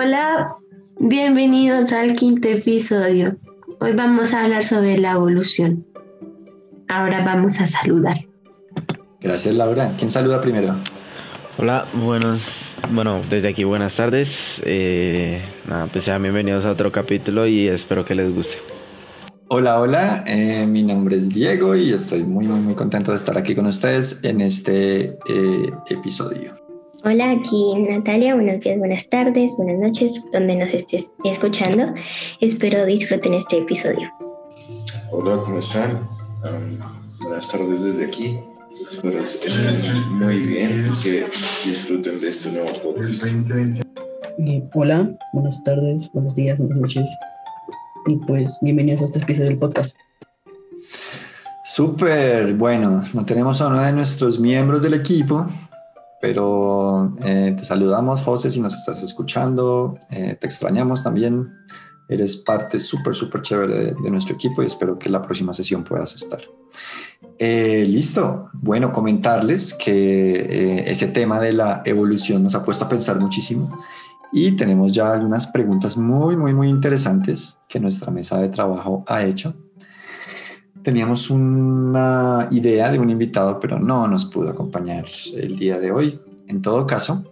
Hola, bienvenidos al quinto episodio. Hoy vamos a hablar sobre la evolución. Ahora vamos a saludar. Gracias Laura. ¿Quién saluda primero? Hola, buenos, bueno, desde aquí buenas tardes. Eh, nada, pues sean bienvenidos a otro capítulo y espero que les guste. Hola, hola, eh, mi nombre es Diego y estoy muy, muy, muy contento de estar aquí con ustedes en este eh, episodio. Hola, aquí Natalia, buenos días, buenas tardes, buenas noches, donde nos estés escuchando. Espero disfruten este episodio. Hola, ¿cómo están? buenas tardes desde aquí. Espero estén muy bien, que disfruten de este nuevo podcast. hola, buenas tardes, buenos días, buenas noches. Y pues bienvenidos a este episodio del podcast. Súper, bueno, no tenemos a uno de nuestros miembros del equipo, pero eh, te saludamos, José, si nos estás escuchando, eh, te extrañamos también. Eres parte súper, súper chévere de, nuestro equipo y espero que la próxima sesión puedas estar. Eh, listo. Bueno, comentarles que ese tema de la evolución nos ha puesto a pensar muchísimo y tenemos ya algunas preguntas muy, muy, muy interesantes que nuestra mesa de trabajo ha hecho. Teníamos una idea de un invitado, pero no nos pudo acompañar el día de hoy. En todo caso,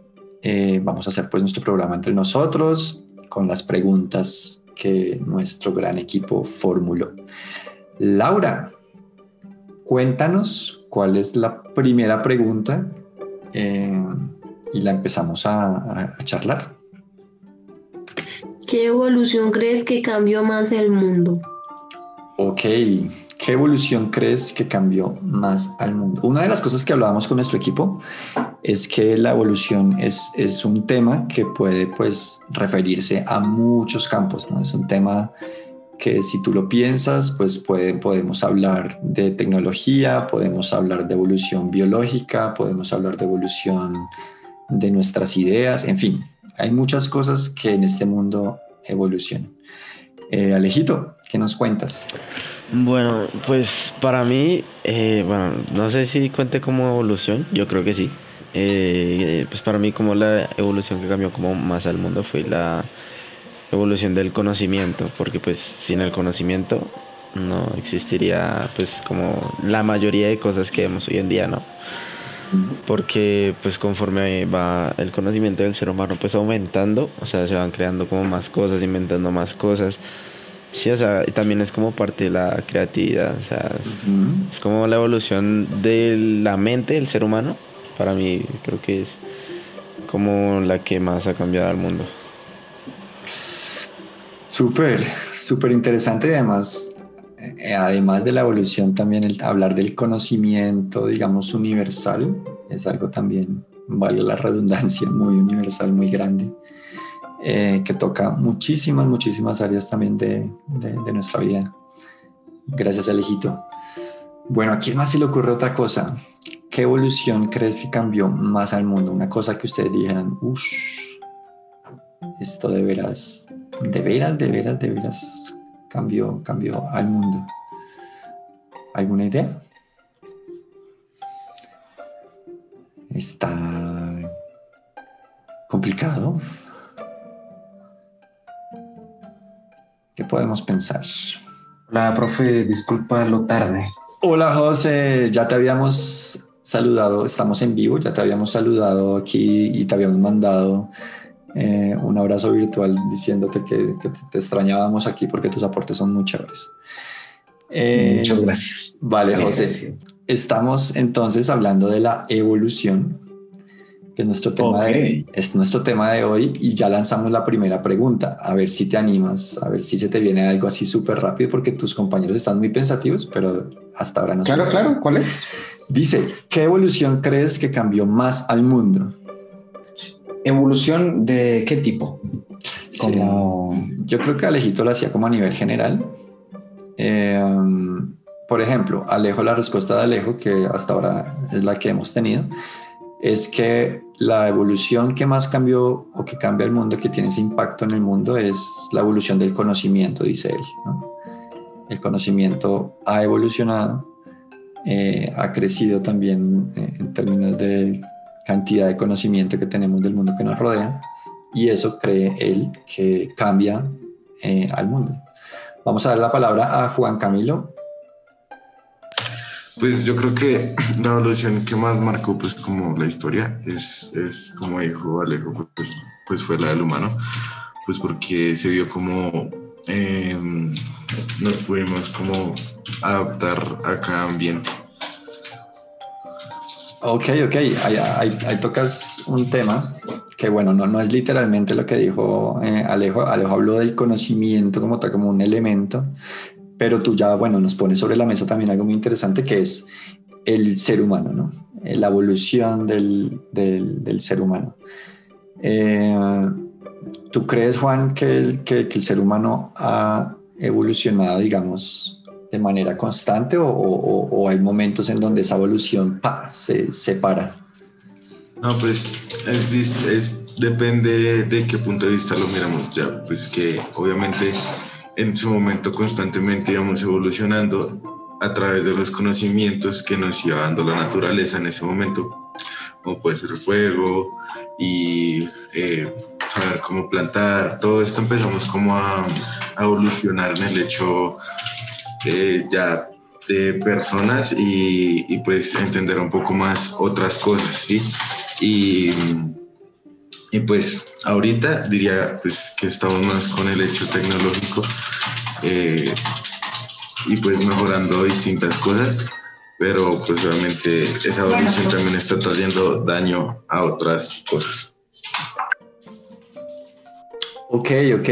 eh, vamos a hacer pues nuestro programa entre nosotros con las preguntas que nuestro gran equipo formuló. Laura, cuéntanos cuál es la primera pregunta eh, y la empezamos a charlar. ¿Qué evolución crees que cambió más el mundo? Ok, ¿qué evolución crees que cambió más al mundo? Una de las cosas que hablábamos con nuestro equipo es que la evolución es, un tema que puede pues referirse a muchos campos. Es un tema que si tú lo piensas, pues podemos hablar de tecnología, podemos hablar de evolución biológica, podemos hablar de evolución de nuestras ideas, en fin, hay muchas cosas que en este mundo evolucionan. Eh, Alejito, ¿qué nos cuentas? Bueno, pues para mí, eh, bueno, no sé si cuente como evolución, yo creo que sí. Eh, pues para mí como la evolución que cambió como más al mundo fue la evolución del conocimiento, porque pues sin el conocimiento no existiría pues como la mayoría de cosas que vemos hoy en día, ¿no? porque pues conforme va el conocimiento del ser humano pues aumentando, o sea, se van creando como más cosas, inventando más cosas. Sí, o sea, también es como parte de la creatividad, o sea, es como la evolución de la mente del ser humano. Para mí creo que es como la que más ha cambiado al mundo. Súper, súper interesante y además eh, además de la evolución, también el hablar del conocimiento, digamos, universal, es algo también, vale la redundancia, muy universal, muy grande, eh, que toca muchísimas, muchísimas áreas también de, nuestra vida. Gracias, Alejito. Bueno, ¿a quién más se le ocurre otra cosa? ¿Qué evolución crees que cambió más al mundo? Una cosa que ustedes dijeran, uff, esto de veras, de veras, de veras, de veras cambió, cambió al mundo. ¿Alguna idea? Está complicado. ¿Qué podemos pensar? Hola, profe, disculpa lo tarde. Hola, José, ya te habíamos saludado, estamos en vivo, ya te habíamos saludado aquí y te habíamos mandado eh, un abrazo virtual diciéndote que, te extrañábamos aquí porque tus aportes son muy chéveres. Eh, Muchas gracias. Vale, José. Estamos entonces hablando de la evolución, que es nuestro, tema de, es nuestro tema de hoy, y ya lanzamos la primera pregunta. A ver si te animas, a ver si se te viene algo así súper rápido, porque tus compañeros están muy pensativos, pero hasta ahora no Claro, claro. ¿Cuál es? Dice, ¿qué evolución crees que cambió más al mundo? ¿Evolución de qué tipo? Como... yo creo que Alejito lo hacía como a nivel general. Em, por ejemplo, Alejo, la respuesta de Alejo, que hasta ahora es la que hemos tenido, es que la evolución que más cambió o que cambia el mundo, que tiene ese impacto en el mundo, es la evolución del conocimiento, dice él. El conocimiento ha evolucionado, eh, ha crecido también eh, en términos de cantidad de conocimiento que tenemos del mundo que nos rodea y eso cree él que cambia eh, al mundo. Vamos a dar la palabra a Juan Camilo. Pues yo creo que la evolución que más marcó pues como la historia es, es como dijo Alejo, pues, pues fue la del humano, pues porque se vio como eh, nos pudimos como adaptar a cada ambiente. Ok, ok, ahí, tocas un tema que bueno, no, no es literalmente lo que dijo eh, Alejo, Alejo habló del conocimiento como tal, como un elemento, pero tú ya, bueno, nos pones sobre la mesa también algo muy interesante que es el ser humano, ¿no? Eh, la evolución del, del, ser humano. Eh, ¿Tú crees, Juan, que el, que, el ser humano ha evolucionado, digamos, de manera constante o, o, hay momentos en donde esa evolución se separa? No, pues es, es, depende de qué punto de vista lo miramos ya, pues que obviamente en su momento constantemente íbamos evolucionando a través de los conocimientos que nos iba la naturaleza en ese momento, como puede ser fuego y eh, saber cómo plantar, todo esto empezamos como a, evolucionar en el hecho eh, ya de personas y, y, pues entender un poco más otras cosas, ¿sí? Y, y pues ahorita diría pues que estamos más con el hecho tecnológico eh, y pues mejorando distintas cosas, pero pues realmente esa evolución pues. también está trayendo daño a otras cosas. Ok, ok.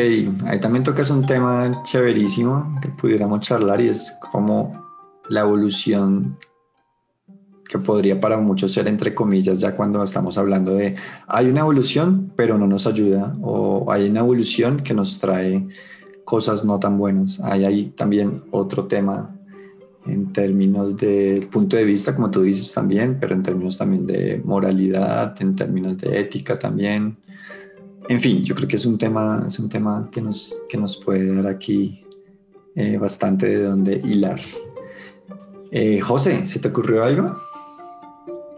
Ahí también tocas un tema chéverísimo que pudiéramos charlar y es como la evolución que podría para muchos ser entre comillas ya cuando estamos hablando de hay una evolución pero no nos ayuda o hay una evolución que nos trae cosas no tan buenas. Hay ahí también otro tema en términos de punto de vista, como tú dices también, pero en términos también de moralidad, en términos de ética también. En fin, yo creo que es un tema, es un tema que, nos, que nos puede dar aquí eh, bastante de dónde hilar. Eh, José, ¿se te ocurrió algo?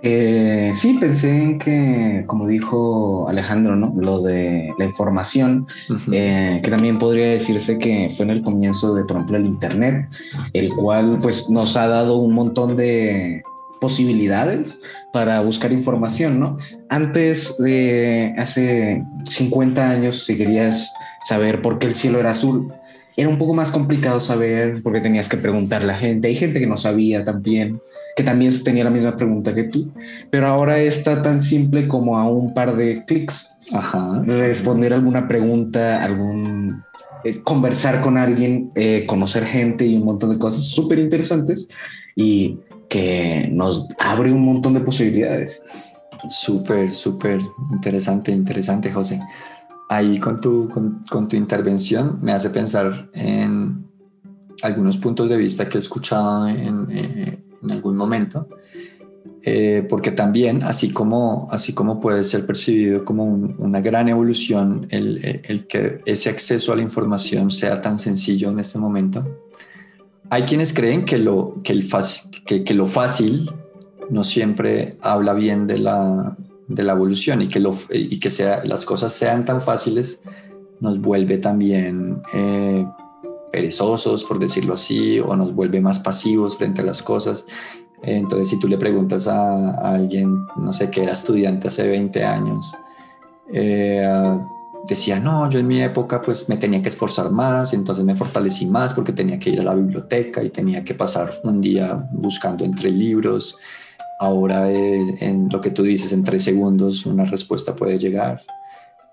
Eh, sí, pensé en que, como dijo Alejandro, ¿no? Lo de la información, eh, que también podría decirse que fue en el comienzo de, por ejemplo, el Internet, el cual pues nos ha dado un montón de posibilidades para buscar información, ¿no? Antes de hace 50 años, si querías saber por qué el cielo era azul, era un poco más complicado saber porque tenías que preguntar a la gente. Hay gente que no sabía también que también tenía la misma pregunta que tú, pero ahora está tan simple como a un par de clics. Responder alguna pregunta, algún eh, conversar con alguien, eh, conocer gente y un montón de cosas súper interesantes y que nos abre un montón de posibilidades. Súper, súper interesante, interesante, José. Ahí con tu, con tu intervención me hace pensar en algunos puntos de vista que he escuchado en, eh, en algún momento, eh, porque también, así como, así como puede ser percibido como una gran evolución el, el, que ese acceso a la información sea tan sencillo en este momento, hay quienes creen que lo, que el que, lo fácil no siempre habla bien de la, de la evolución y que, lo, y que sea, las cosas sean tan fáciles nos vuelve también eh, perezosos, por decirlo así, o nos vuelve más pasivos frente a las cosas. Entonces, si tú le preguntas a, alguien, no sé, que era estudiante hace 20 años, eh, decía, no, yo en mi época pues me tenía que esforzar más, entonces me fortalecí más porque tenía que ir a la biblioteca y tenía que pasar un día buscando entre libros. Ahora eh, en lo que tú dices, en tres segundos una respuesta puede llegar.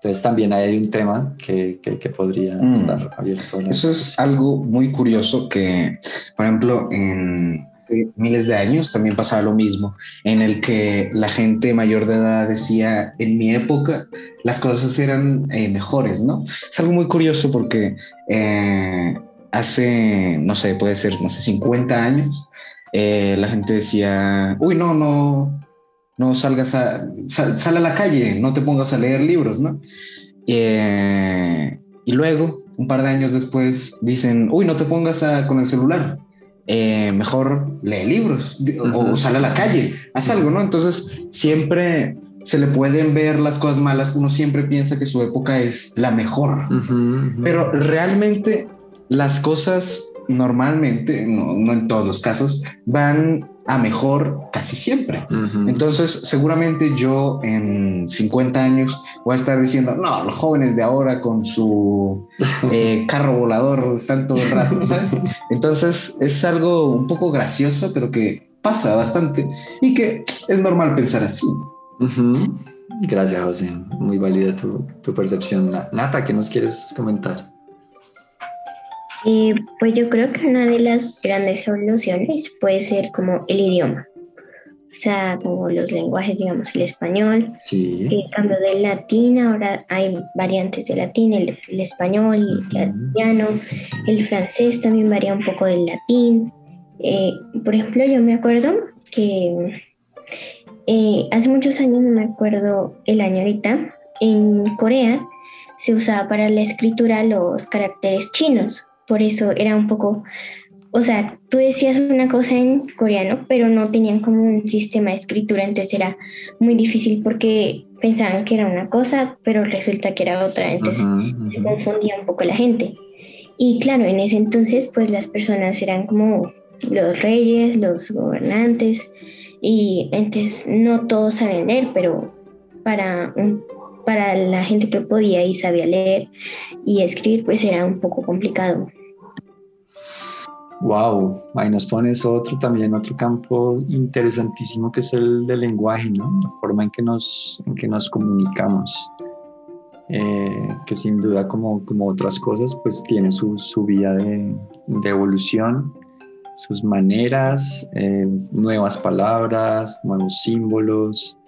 Entonces también hay un tema que, que, podría mm. estar abierto. Eso es algo muy curioso que, por ejemplo, en miles de años también pasaba lo mismo, en el que la gente mayor de edad decía, en mi época las cosas eran eh, mejores, ¿no? Es algo muy curioso porque eh, hace, no sé, puede ser, no sé, 50 años, eh, la gente decía, uy, no, no, no salgas a, sal, a la calle, no te pongas a leer libros, ¿no? Eh, y luego, un par de años después, dicen, uy, no te pongas con el celular, eh, mejor lee libros o sale a la calle, haz algo, ¿no? Entonces, siempre se le pueden ver las cosas malas, uno siempre piensa que su época es la mejor, pero realmente las cosas normalmente, no, en todos los casos, van a mejor casi siempre. Entonces, seguramente yo en 50 años voy a estar diciendo, no, los jóvenes de ahora con su eh, carro volador están todo el rato, ¿sabes? Entonces, es algo un poco gracioso, pero que pasa bastante y que es normal pensar así. Gracias, José. Muy válida tu, tu percepción. Nata, ¿qué nos quieres comentar? Eh, pues yo creo que una de las grandes evoluciones puede ser como el idioma. O sea, como los lenguajes, digamos, el español, sí. el cambio del latín, ahora hay variantes de latín, el, español, el italiano, el francés también varía un poco del latín. Eh, por ejemplo, yo me acuerdo que eh, hace muchos años, no me acuerdo el año ahorita, en Corea se usaba para la escritura los caracteres chinos por eso era un poco, o sea, tú decías una cosa en coreano, pero no tenían como un sistema de escritura, entonces era muy difícil porque pensaban que era una cosa, pero resulta que era otra, entonces se confundía un poco la gente. Y claro, en ese entonces pues las personas eran como los reyes, los gobernantes, y entonces no todos sabían leer, pero para un para la gente que podía y sabía leer y escribir, pues era un poco complicado. Wow, ahí nos pones otro también, otro campo interesantísimo que es el del lenguaje, ¿no? La forma en que nos, en que nos comunicamos, eh, que sin duda como, como otras cosas, pues tiene su, su vía de, de evolución, sus maneras, eh, nuevas palabras, nuevos símbolos.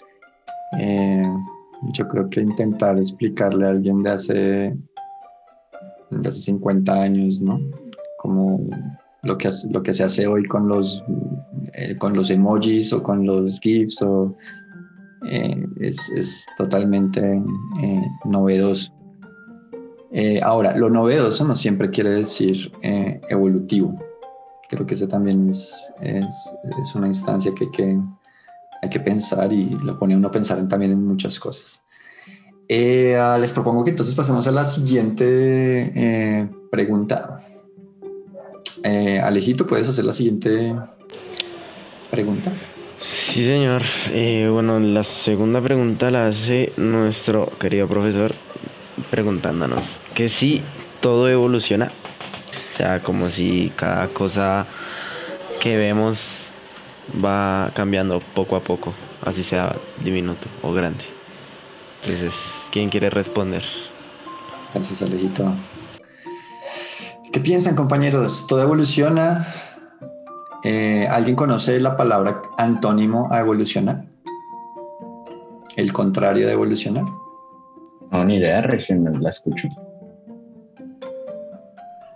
Eh, yo creo que intentar explicarle a alguien de hace, de hace 50 años, ¿no? Como lo que, lo que se hace hoy con los, eh, con los emojis o con los GIFs o, eh, es, es, totalmente eh, novedoso. ahora, lo novedoso no siempre quiere decir evolutivo. Creo que ese también es, es, una instancia que, que hay que pensar y lo pone uno a pensar también en muchas cosas. Ah, les propongo que entonces pasemos a la siguiente pregunta. Eh, Alejito, ¿puedes hacer la siguiente pregunta? Sí, señor. bueno, la segunda pregunta la hace nuestro querido profesor preguntándonos que si todo evoluciona, o sea, como si cada cosa que vemos va cambiando poco a poco, así sea diminuto o grande. Entonces, ¿quién quiere responder? Gracias, Alejito. ¿Qué piensan, compañeros? ¿Todo evoluciona? Eh, ¿Alguien conoce la palabra antónimo a evolucionar? ¿El contrario de evolucionar? No, ni idea, recién la escucho.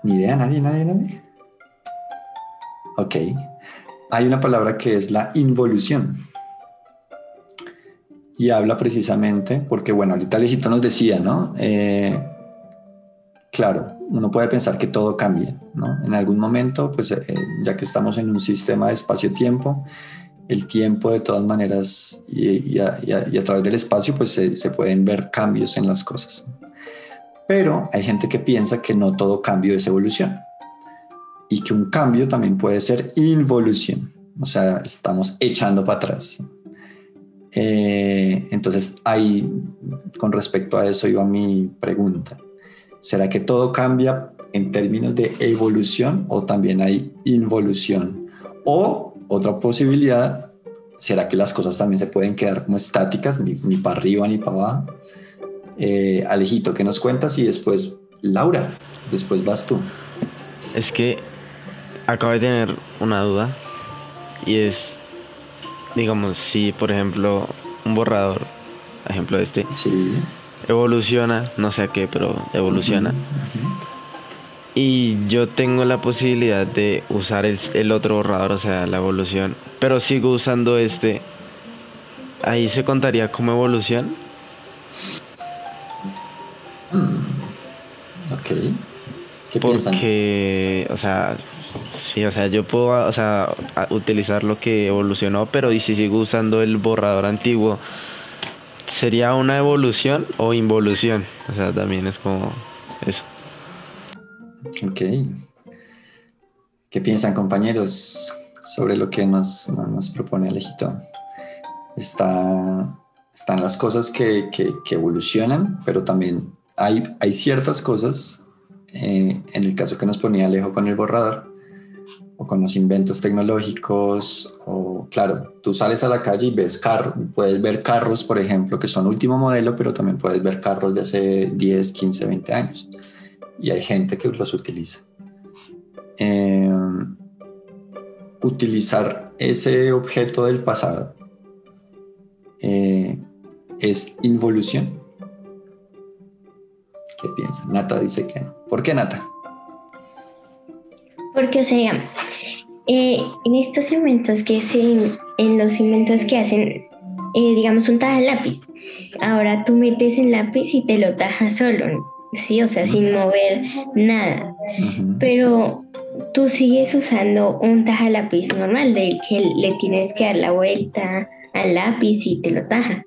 Ni idea, nadie, nadie, nadie. Ok hay una palabra que es la involución. Y habla precisamente, porque bueno, ahorita Alejito nos decía, ¿no? Eh, claro, uno puede pensar que todo cambia, ¿no? En algún momento, pues eh, ya que estamos en un sistema de espacio-tiempo, el tiempo de todas maneras y, a, través del espacio, pues se, se, pueden ver cambios en las cosas. Pero hay gente que piensa que no todo cambio es evolución y que un cambio también puede ser involución, o sea, estamos echando para atrás. Eh, entonces, ahí, con respecto a eso, iba mi pregunta. ¿Será que todo cambia en términos de evolución o también hay involución? O otra posibilidad, ¿será que las cosas también se pueden quedar como estáticas, ni, para arriba ni para abajo? Eh, Alejito, ¿qué nos cuentas? Y después, Laura, después vas tú. Es que acabo de tener una duda y es, digamos, si por ejemplo un borrador, ejemplo este, evoluciona, no sé a qué, pero evoluciona. Y yo tengo la posibilidad de usar el, otro borrador, o sea, la evolución, pero sigo usando este. ¿Ahí se contaría como evolución? Mm, ok. ¿Qué Porque, o sea, Sí, o sea, yo puedo o sea, utilizar lo que evolucionó, pero y si sigo usando el borrador antiguo, sería una evolución o involución. O sea, también es como eso. Ok. ¿Qué piensan compañeros sobre lo que nos, nos propone Alejito? Está, están las cosas que, que, evolucionan, pero también hay, hay ciertas cosas, eh, en el caso que nos ponía Alejo con el borrador, o con los inventos tecnológicos, o claro, tú sales a la calle y ves carros, puedes ver carros, por ejemplo, que son último modelo, pero también puedes ver carros de hace 10, 15, 20 años. Y hay gente que los utiliza. Eh, utilizar ese objeto del pasado eh, es involución. ¿Qué piensa? Nata dice que no. ¿Por qué Nata? Porque, o sea, digamos, eh, en estos inventos que se, en los inventos que hacen, eh, digamos, un taja lápiz, ahora tú metes el lápiz y te lo tajas solo, ¿sí? O sea, sin mover nada. Pero tú sigues usando un taja lápiz normal, del que le tienes que dar la vuelta al lápiz y te lo taja.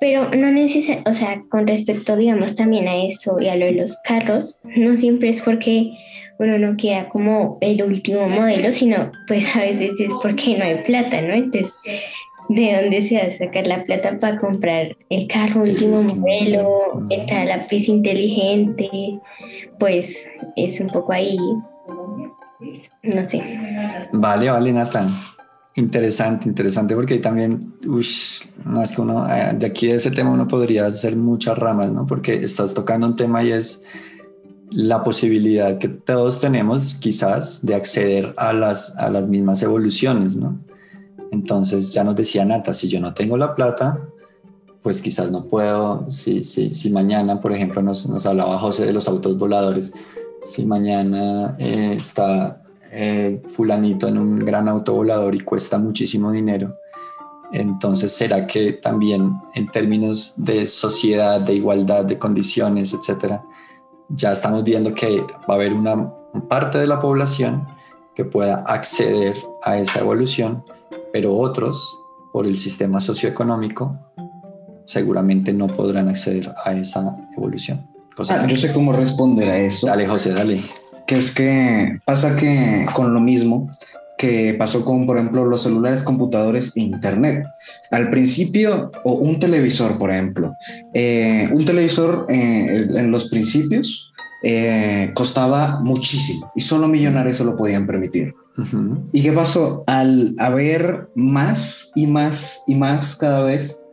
Pero no necesita, o sea, con respecto, digamos, también a eso y a lo de los carros, no siempre es porque uno no queda como el último modelo, sino pues a veces es porque no hay plata, ¿no? Entonces, ¿de dónde se va a sacar la plata para comprar el carro último modelo, el lápiz inteligente? Pues es un poco ahí, no sé. Vale, vale, Nathan. Interesante, interesante, porque también, uy, no es que uno, eh, de aquí de ese tema uno podría hacer muchas ramas, ¿no? Porque estás tocando un tema y es la posibilidad que todos tenemos quizás de acceder a las, a las mismas evoluciones, ¿no? Entonces ya nos decía Nata, si yo no tengo la plata, pues quizás no puedo, si, si, si mañana, por ejemplo, nos, nos, hablaba José de los autos voladores, si mañana eh, está eh, fulanito en un gran auto volador y cuesta muchísimo dinero, entonces será que también en términos de sociedad, de igualdad, de condiciones, etcétera, ya estamos viendo que va a haber una parte de la población que pueda acceder a esa evolución, pero otros, por el sistema socioeconómico, seguramente no podrán acceder a esa evolución. Ah, yo sé cómo responder a eso. Dale, José, dale. Que es que pasa que con lo mismo, que pasó con, por ejemplo, los celulares, computadores e internet. Al principio, o un televisor, por ejemplo. Eh, un televisor eh, en los principios eh, costaba muchísimo y solo millonarios se lo podían permitir. ¿Y qué pasó? Al haber más y más y más cada vez,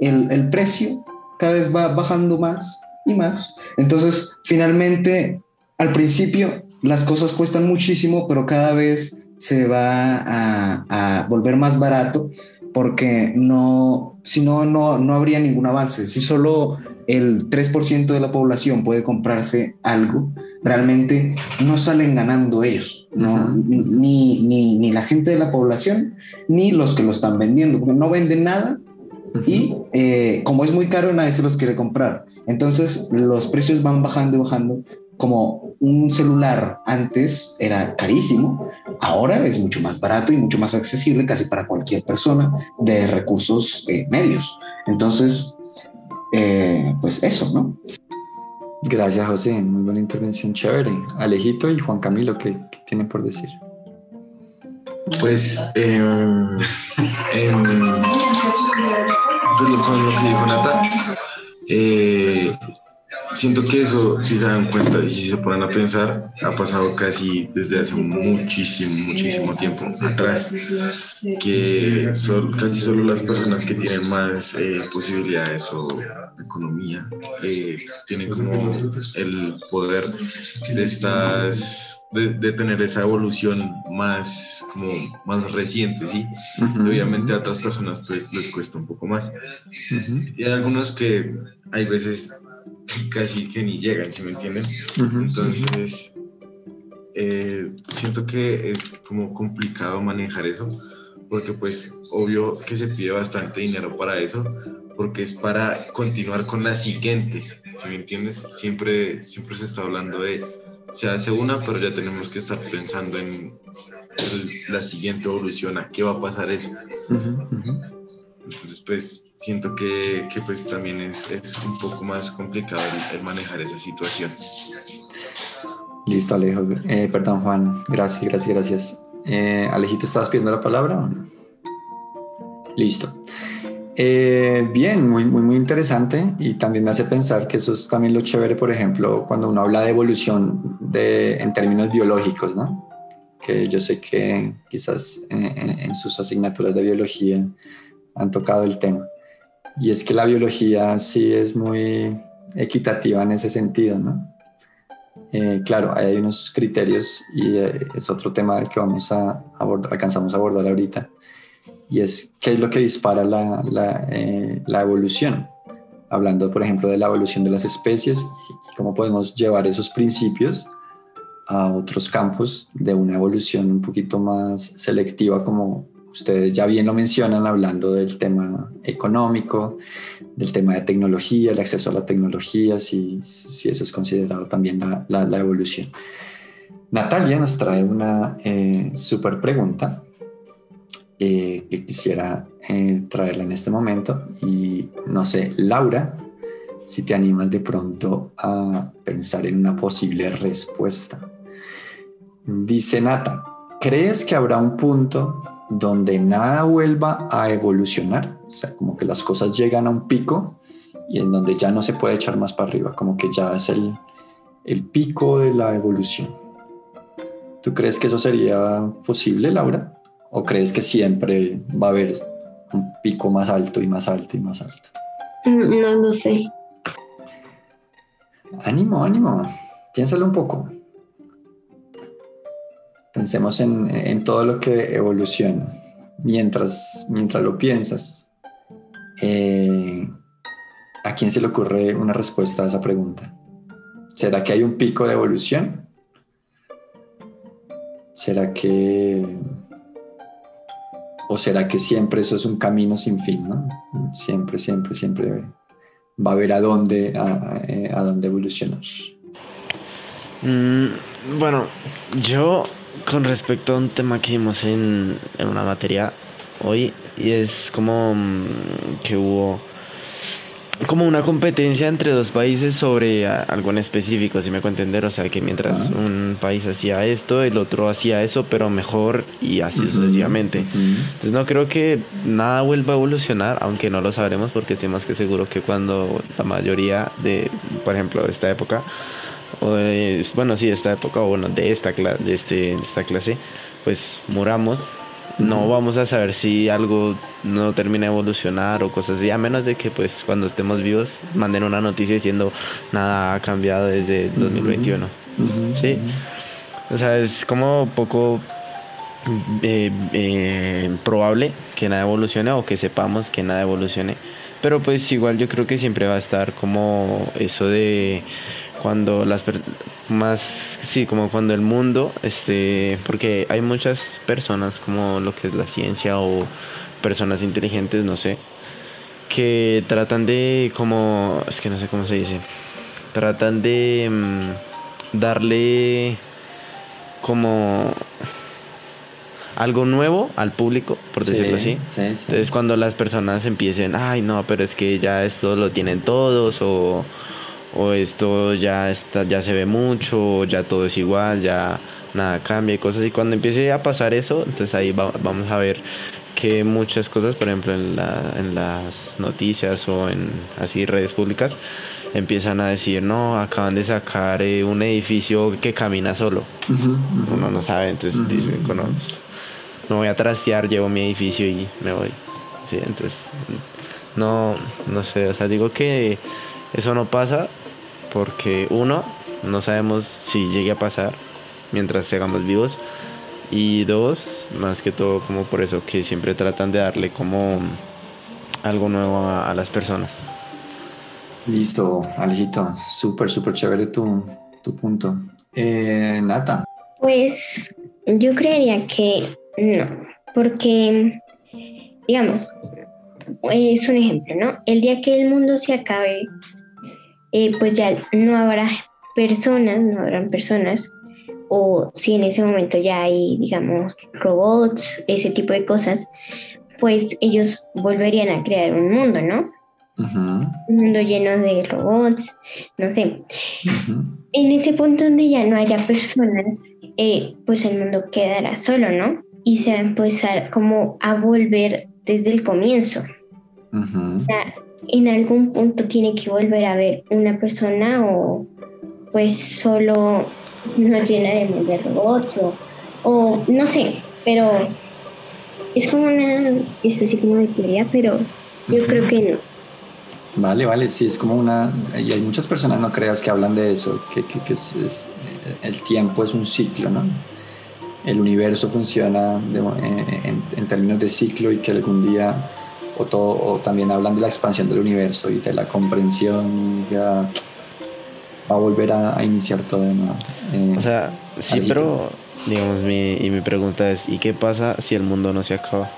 el, el precio cada vez va bajando más y más. Entonces, finalmente, al principio las cosas cuestan muchísimo, pero cada vez se va a, volver más barato porque no, si no, no, no habría ningún avance. Si solo el 3% de la población puede comprarse algo, realmente no salen ganando ellos, ¿no? ni, ni, ni, la gente de la población, ni los que lo están vendiendo, porque no venden nada y eh, como es muy caro, nadie se los quiere comprar. Entonces los precios van bajando y bajando como un celular antes era carísimo, ahora es mucho más barato y mucho más accesible casi para cualquier persona de recursos eh, medios. Entonces, eh, pues eso, ¿no? Gracias, José. Muy buena intervención, chévere. Alejito y Juan Camilo, ¿qué, tienen por decir? Pues, eh, pues lo, con lo que dijo Nata, eh, siento que eso, si se dan cuenta y si se ponen a pensar, ha pasado casi desde hace muchísimo, muchísimo tiempo atrás, que son casi solo las personas que tienen más eh, posibilidades o economía eh, tienen como el poder de estas de, tener esa evolución más como más reciente, ¿sí? Obviamente a otras personas pues les cuesta un poco más. Y hay algunos que hay veces casi que ni llegan, si me entienden? Entonces, eh, siento que es como complicado manejar eso, porque pues obvio que se pide bastante dinero para eso, porque es para continuar con la siguiente, si me entiendes? Siempre, siempre se está hablando de, se hace una, pero ya tenemos que estar pensando en la siguiente evolución, a qué va a pasar eso. Entonces, pues siento que, que pues también es, es, un poco más complicado el, manejar esa situación. Listo, Alejo. Eh, perdón, Juan. Gracias, gracias, gracias. Eh, Alejito, ¿estabas pidiendo la palabra? Listo. Eh, bien, muy, muy, muy interesante y también me hace pensar que eso es también lo chévere, por ejemplo, cuando uno habla de evolución de, en términos biológicos, ¿no? Que yo sé que quizás en, sus asignaturas de biología han tocado el tema. Y es que la biología sí es muy equitativa en ese sentido, ¿no? Eh, claro, hay unos criterios y eh, es otro tema que vamos a abordar, alcanzamos a abordar ahorita y es qué es lo que dispara la, la, eh, la, evolución. Hablando, por ejemplo, de la evolución de las especies y cómo podemos llevar esos principios a otros campos de una evolución un poquito más selectiva, como ustedes ya bien lo mencionan, hablando del tema económico, del tema de tecnología, el acceso a la tecnología, si, si eso es considerado también la, evolución. Natalia nos trae una eh, súper pregunta eh, que quisiera eh, traerla en este momento. Y no sé, Laura, si te animas de pronto a pensar en una posible respuesta. Dice Nata, ¿crees que habrá un punto donde nada vuelva a evolucionar? O sea, como que las cosas llegan a un pico y en donde ya no se puede echar más para arriba, como que ya es el, el pico de la evolución. ¿Tú crees que eso sería posible, Laura? ¿O crees que siempre va a haber un pico más alto y más alto y más alto? No lo sé. Ánimo, ánimo. Piénsalo un poco. Pensemos en, todo lo que evoluciona. Mientras, mientras lo piensas, eh, ¿a quién se le ocurre una respuesta a esa pregunta? ¿Será que hay un pico de evolución? ¿Será que ¿O será que siempre eso es un camino sin fin, ¿no? Siempre, siempre, siempre va a haber a dónde, a, eh, dónde evolucionar. Mm, bueno, yo con respecto a un tema que vimos en, en una materia hoy, y es como mm, que hubo como una competencia entre dos países sobre algo en específico, si me puedo entender. O sea, que mientras un país hacía esto, el otro hacía eso, pero mejor y así sucesivamente. Entonces, no creo que nada vuelva a evolucionar, aunque no lo sabremos, porque estoy más que seguro que cuando la mayoría de, por ejemplo, esta época, o de, bueno, sí, de esta época, o bueno, de esta, de, este, de esta clase, pues muramos no vamos a saber si algo no termina de evolucionar o cosas así, a menos de que pues cuando estemos vivos manden una noticia diciendo nada ha cambiado desde 2021. Sí. O sea, es como poco eh, eh, probable que nada evolucione o que sepamos que nada evolucione. Pero pues igual yo creo que siempre va a estar como eso de cuando las más sí como cuando el mundo este porque hay muchas personas como lo que es la ciencia o personas inteligentes no sé que tratan de como es que no sé cómo se dice tratan de mm, darle como algo nuevo al público, por decirlo así. Entonces cuando las personas empiecen, ay no, pero es que ya esto lo tienen todos o o esto ya está ya se ve mucho ya todo es igual ya nada cambia y cosas. Y cuando empiece a pasar eso entonces ahí vamos a ver que muchas cosas por ejemplo en, la, en las noticias o en así redes públicas empiezan a decir no acaban de sacar eh, un edificio que camina solo uno no sabe entonces dicen no, no voy a trastear llevo mi edificio y me voy sí entonces no no sé o sea digo que eso no pasa porque uno, no sabemos si llegue a pasar mientras sigamos vivos y dos, más que todo como por eso que siempre tratan de darle como algo nuevo a, las personas. Listo, Alejito, súper, súper chévere tu, tu punto. Eh, Nata. Pues yo creería que no, porque, digamos, es un ejemplo, ¿no? El día que el mundo se acabe, eh, pues ya no habrá personas, no habrán personas, o si en ese momento ya hay, digamos, robots, ese tipo de cosas, pues ellos volverían a crear un mundo, ¿no? Un mundo lleno de robots, no sé. En ese punto donde ya no haya personas, eh, pues el mundo quedará solo, ¿no? Y se va a empezar como a volver desde el comienzo. o sea, en algún punto tiene que volver a ver una persona o pues solo nos llenaremos de robots o, o no sé, pero es como una especie como de teoría, pero yo creo que no. Vale, vale, sí, es como una... Y hay muchas personas, no creas, que hablan de eso, que, que, es, el tiempo es un ciclo, ¿no? El universo funciona en, en, términos de ciclo y que algún día, o, todo, o también hablan de la expansión del universo y de la comprensión y ya va a volver a, iniciar todo de nuevo. Eh, o sea, sí, pero digamos, mi, y mi pregunta es, ¿y qué pasa si el mundo no se acaba?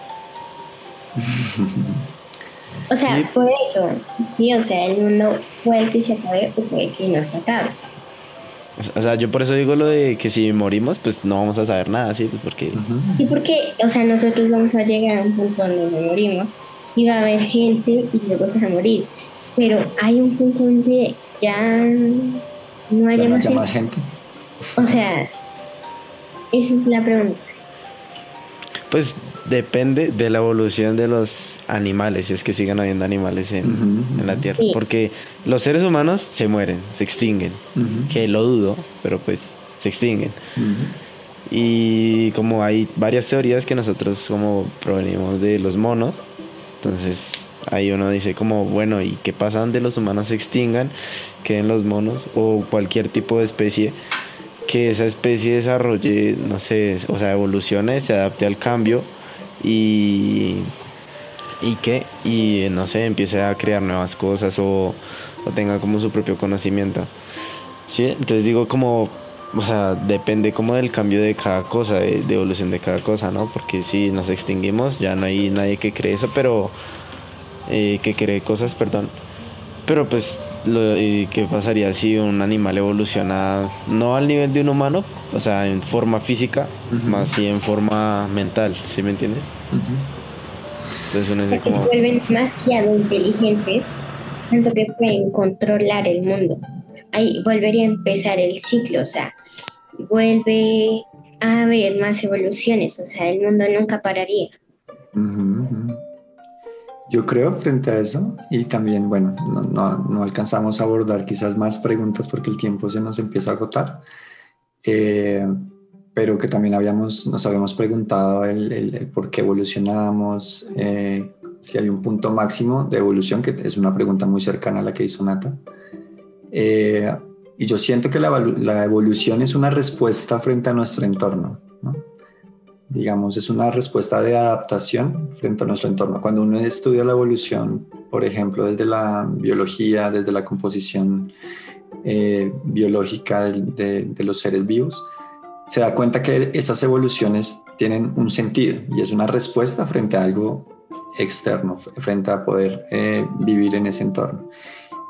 o sea, por eso, sí, o sea, el mundo puede que se acabe o puede que no se acabe. O sea, yo por eso digo lo de que si morimos, pues no vamos a saber nada, ¿sí? Pues porque... Sí, porque, o sea, nosotros vamos a llegar a un punto donde no morimos y va a haber gente y luego se va a morir. Pero hay un punto donde ya no haya más, gente. O sea, esa es la pregunta. Pues depende de la evolución de los animales, si es que sigan habiendo animales en, la Tierra. Porque los seres humanos se mueren, se extinguen. Que lo dudo, pero pues se extinguen. Y como hay varias teorías que nosotros como provenimos de los monos, entonces Ahí uno dice como, bueno, ¿y qué pasa donde los humanos se extingan, queden los monos o cualquier tipo de especie? Que esa especie desarrolle, no sé, o sea, evolucione, se adapte al cambio y, y que, y no sé, empiece a crear nuevas cosas o, tenga como su propio conocimiento. ¿Sí? Entonces digo como, o sea, depende como del cambio de cada cosa, de, de, evolución de cada cosa, ¿no? Porque si nos extinguimos ya no hay nadie que cree eso, pero eh, que cree cosas, perdón. Pero pues, lo, ¿qué pasaría si un animal evoluciona no al nivel de un humano, o sea, en forma física, más si en forma mental, ¿sí me entiendes? Entonces uno se vuelven demasiado inteligentes, tanto que pueden controlar el mundo. Ahí volvería a empezar el ciclo, o sea, vuelve a haber más evoluciones, o sea, el mundo nunca pararía. Yo creo frente a eso y también, bueno, no, no, alcanzamos a abordar quizás más preguntas porque el tiempo se nos empieza a agotar, eh, pero que también habíamos, nos habíamos preguntado el, el, por qué evolucionamos, eh, si hay un punto máximo de evolución, que es una pregunta muy cercana a la que hizo Nata. Eh, y yo siento que la, evolución es una respuesta frente a nuestro entorno. ¿no? digamos, es una respuesta de adaptación frente a nuestro entorno. Cuando uno estudia la evolución, por ejemplo, desde la biología, desde la composición eh, biológica de, los seres vivos, se da cuenta que esas evoluciones tienen un sentido y es una respuesta frente a algo externo, frente a poder eh, vivir en ese entorno.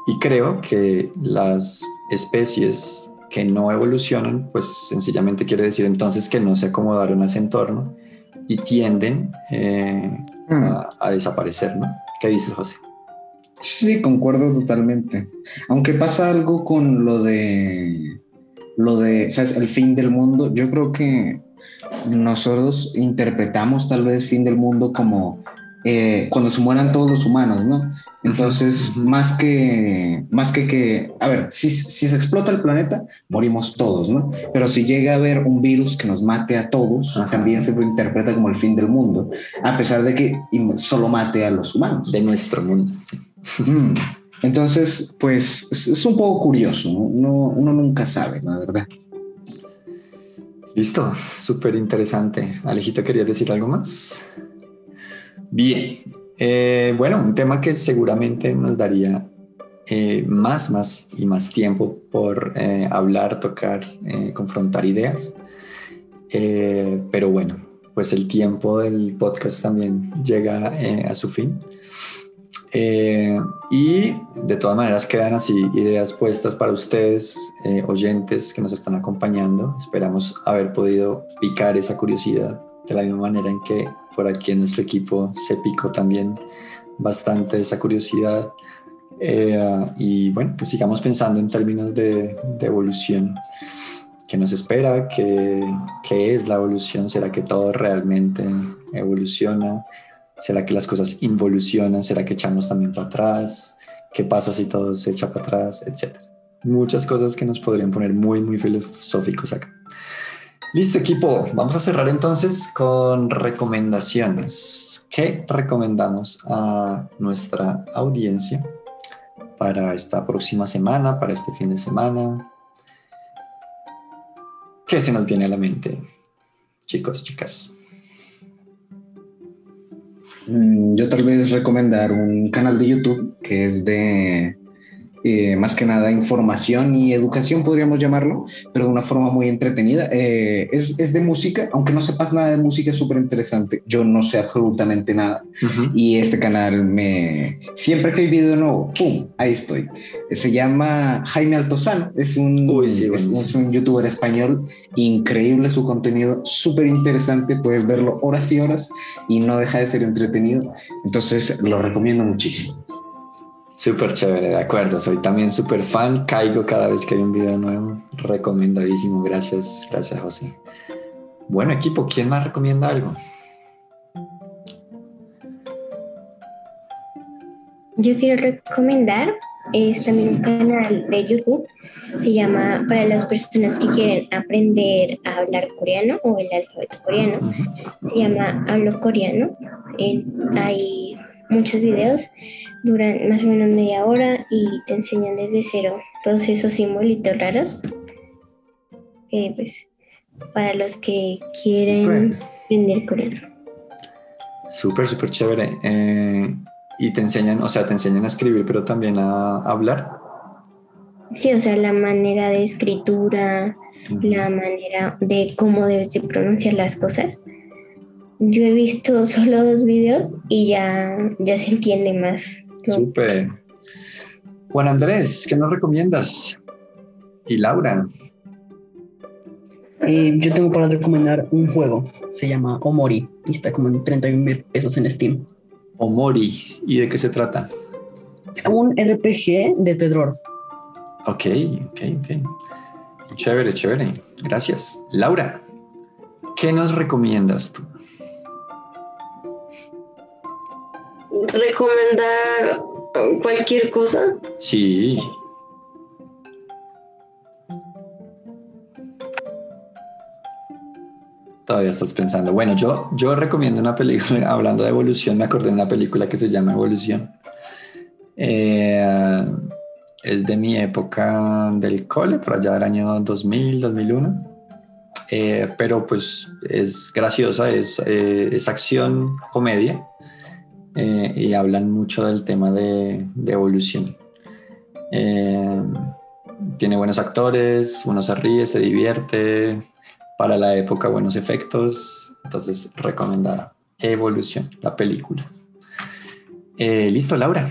Y creo que las especies que no evolucionan, pues sencillamente quiere decir entonces que no se acomodaron a ese entorno y tienden eh, mm. a, desaparecer, ¿no? ¿Qué dices, José? Sí, concuerdo totalmente. Aunque pasa algo con lo de lo de, ¿sabes? El fin del mundo. Yo creo que nosotros interpretamos tal vez fin del mundo como eh, cuando se mueran todos los humanos, ¿no? Entonces, más que, más que que, a ver, si, si, se explota el planeta, morimos todos, ¿no? Pero si llega a haber un virus que nos mate a todos, también se interpreta como el fin del mundo, a pesar de que solo mate a los humanos. De nuestro mundo. Mm. Entonces, pues es, un poco curioso, ¿no? Uno, nunca sabe, la verdad. Listo, súper interesante. Alejito, ¿querías decir algo más? Bien, eh, bueno, un tema que seguramente nos daría eh, más, más y más tiempo por eh, hablar, tocar, confrontar ideas. pero bueno, pues el tiempo del podcast también llega a su fin. y de todas maneras quedan así ideas puestas para ustedes, oyentes que nos están acompañando. Esperamos haber podido picar esa curiosidad de la misma manera en que por aquí en nuestro equipo se picó también bastante esa curiosidad. Eh, y bueno, pues sigamos pensando en términos de, de evolución. ¿Qué nos espera? ¿Qué, ¿Qué es la evolución? ¿Será que todo realmente evoluciona? ¿Será que las cosas involucionan? ¿Será que echamos también para atrás? ¿Qué pasa si todo se echa para atrás? Etcétera. Muchas cosas que nos podrían poner muy, muy filosóficos acá. Listo, equipo. Vamos a cerrar entonces con recomendaciones. ¿Qué recomendamos a nuestra audiencia para esta próxima semana, para este fin de semana? ¿Qué se nos viene a la mente, chicos, chicas? Mm, yo tal vez recomendar un canal de YouTube que es de eh, más que nada información y educación, podríamos llamarlo, pero de una forma muy entretenida. Eh, es, es, de música, aunque no sepas nada de música, es súper interesante. Yo no sé absolutamente nada y este canal me... Siempre que hay video nuevo, ¡pum! Ahí estoy. Se llama Jaime Altozano, es un, es, un youtuber español, increíble su contenido, súper interesante, puedes verlo horas y horas y no deja de ser entretenido. Entonces lo recomiendo muchísimo. Súper chévere, de acuerdo. Soy también súper fan. Caigo cada vez que hay un video nuevo. Recomendadísimo. Gracias, gracias, José. Bueno, equipo, ¿quién más recomienda algo? Yo quiero recomendar es también un canal de YouTube. Se llama para las personas que quieren aprender a hablar coreano o el alfabeto coreano. Se llama Hablo Coreano. hay muchos videos, duran más o menos media hora y te enseñan desde cero todos esos simbolitos raros. pues para los que quieren aprender coreano. Súper, súper chévere. Eh, y te enseñan, o sea, te enseñan a escribir, pero también a, hablar. Sí, o sea, la manera de escritura, la manera de cómo debes de pronunciar las cosas yo he visto solo dos videos y ya, ya se entiende más. Súper. Juan Andrés, ¿qué nos recomiendas? Y Laura. Eh, yo tengo para recomendar un juego, se llama Omori y está como en 31 mil pesos en Steam. Omori, ¿y de qué se trata? Es como un RPG de terror. Ok, ok, ok. Chévere, chévere. Gracias. Laura, ¿qué nos recomiendas tú? Recomendar cualquier cosa? Sí. Todavía estás pensando. Bueno, yo, yo recomiendo una película, hablando de evolución, me acordé de una película que se llama Evolución. Eh, es de mi época del cole, por allá del año 2000, 2001. Eh, pero pues es graciosa, es, eh, es acción, comedia eh, y hablan mucho del tema de, evolución. Eh, tiene buenos actores, uno se ríe, se divierte, para la época buenos efectos, entonces recomendada. Evolución, la película. Eh, listo, Laura.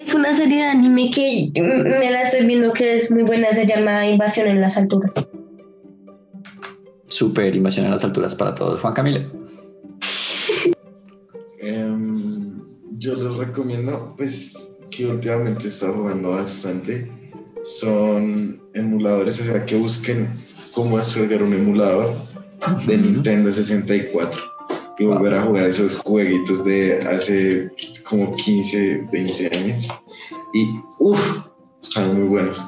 Es una serie de anime que me la estoy viendo que es muy buena, se llama Invasión en las Alturas. Super Invasión en las Alturas para todos. Juan Camilo. Yo les recomiendo, pues, que últimamente he estado jugando bastante. Son emuladores, o sea, que busquen cómo descargar un emulador de Nintendo 64 y volver a jugar esos jueguitos de hace como 15, 20 años. Y, uff, están muy buenos.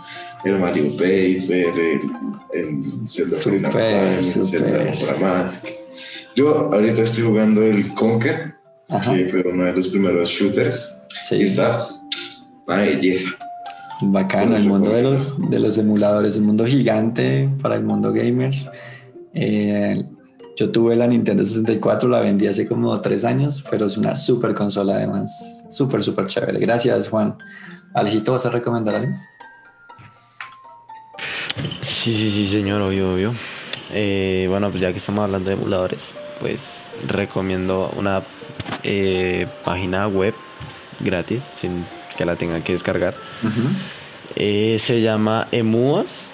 El Mario Paper, el, el Zelda Super, el Zelda Mask. Yo ahorita estoy jugando el Conker que fue uno de los primeros shooters. Sí. Y está una belleza. Bacano, el mundo de los, de los emuladores, un mundo gigante para el mundo gamer. Eh, yo tuve la Nintendo 64, la vendí hace como tres años, pero es una super consola además. Súper, súper chévere. Gracias, Juan. Alejito, ¿vas a recomendar algo? Sí, sí, sí, señor, obvio, obvio. Eh, bueno, pues ya que estamos hablando de emuladores, pues recomiendo una eh, página web gratis, sin que la tengan que descargar. Eh, se llama Emuos.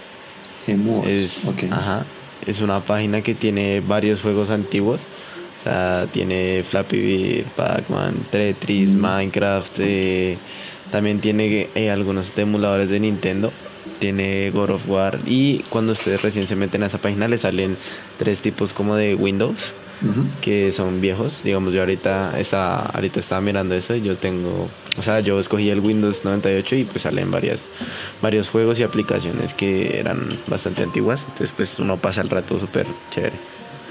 Emuos, es, Ajá. es una página que tiene varios juegos antiguos. O sea, tiene Flappy Bird, Pac-Man, Tetris, Mm. Minecraft. también tiene algunos emuladores de Nintendo. Tiene God of War. Y cuando ustedes recién se meten a esa página, le salen tres tipos como de Windows que son viejos. Digamos, yo ahorita estaba, ahorita estaba mirando eso y yo tengo, o sea, yo escogí el Windows 98 y pues salen varias, varios juegos y aplicaciones que eran bastante antiguas. Entonces, pues uno pasa el rato súper chévere.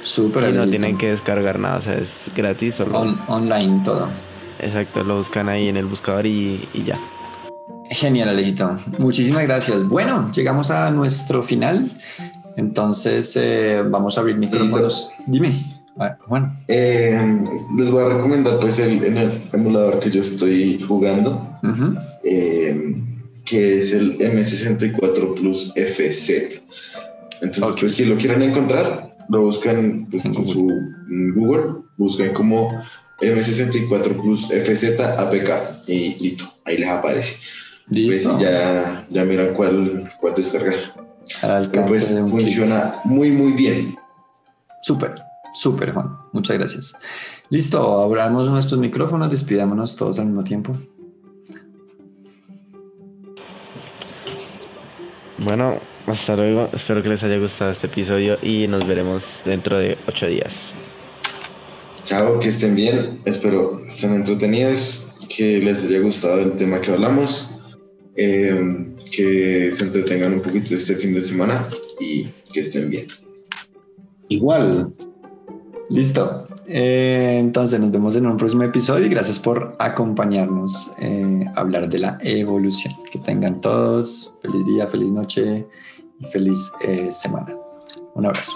Súper Y no tienen que descargar nada, o sea, es gratis. Solo, On- online todo. exacto, lo buscan ahí en el buscador y, y ya. Genial, Alejito. Muchísimas gracias. Bueno, llegamos a nuestro final. Entonces, eh, vamos a abrir micrófonos. Dime, ah, Juan. Eh, les voy a recomendar pues el, en el emulador que yo estoy jugando, eh, que es el M64 Plus FZ. Entonces, pues, si lo quieren encontrar, lo buscan pues, En su en Google, buscan como M64 Plus FZ APK y listo, ahí les aparece. Pues, Listo. y ya, ya miran cuál, cuál descargar. Al Pero pues de funciona muy, muy bien. Súper, súper, Juan. Muchas gracias. Listo, abramos nuestros micrófonos, despidámonos todos al mismo tiempo. Bueno, hasta luego. Espero que les haya gustado este episodio y nos veremos dentro de ocho días. Chao, que estén bien. Espero estén entretenidos, que les haya gustado el tema que hablamos, eh, que se entretengan un poquito este fin de semana y que estén bien. Igual, Listo. Eh, entonces nos vemos en un próximo episodio y gracias por acompañarnos eh, a hablar de la evolución. Que tengan todos feliz día, feliz noche y feliz eh, semana. Un abrazo.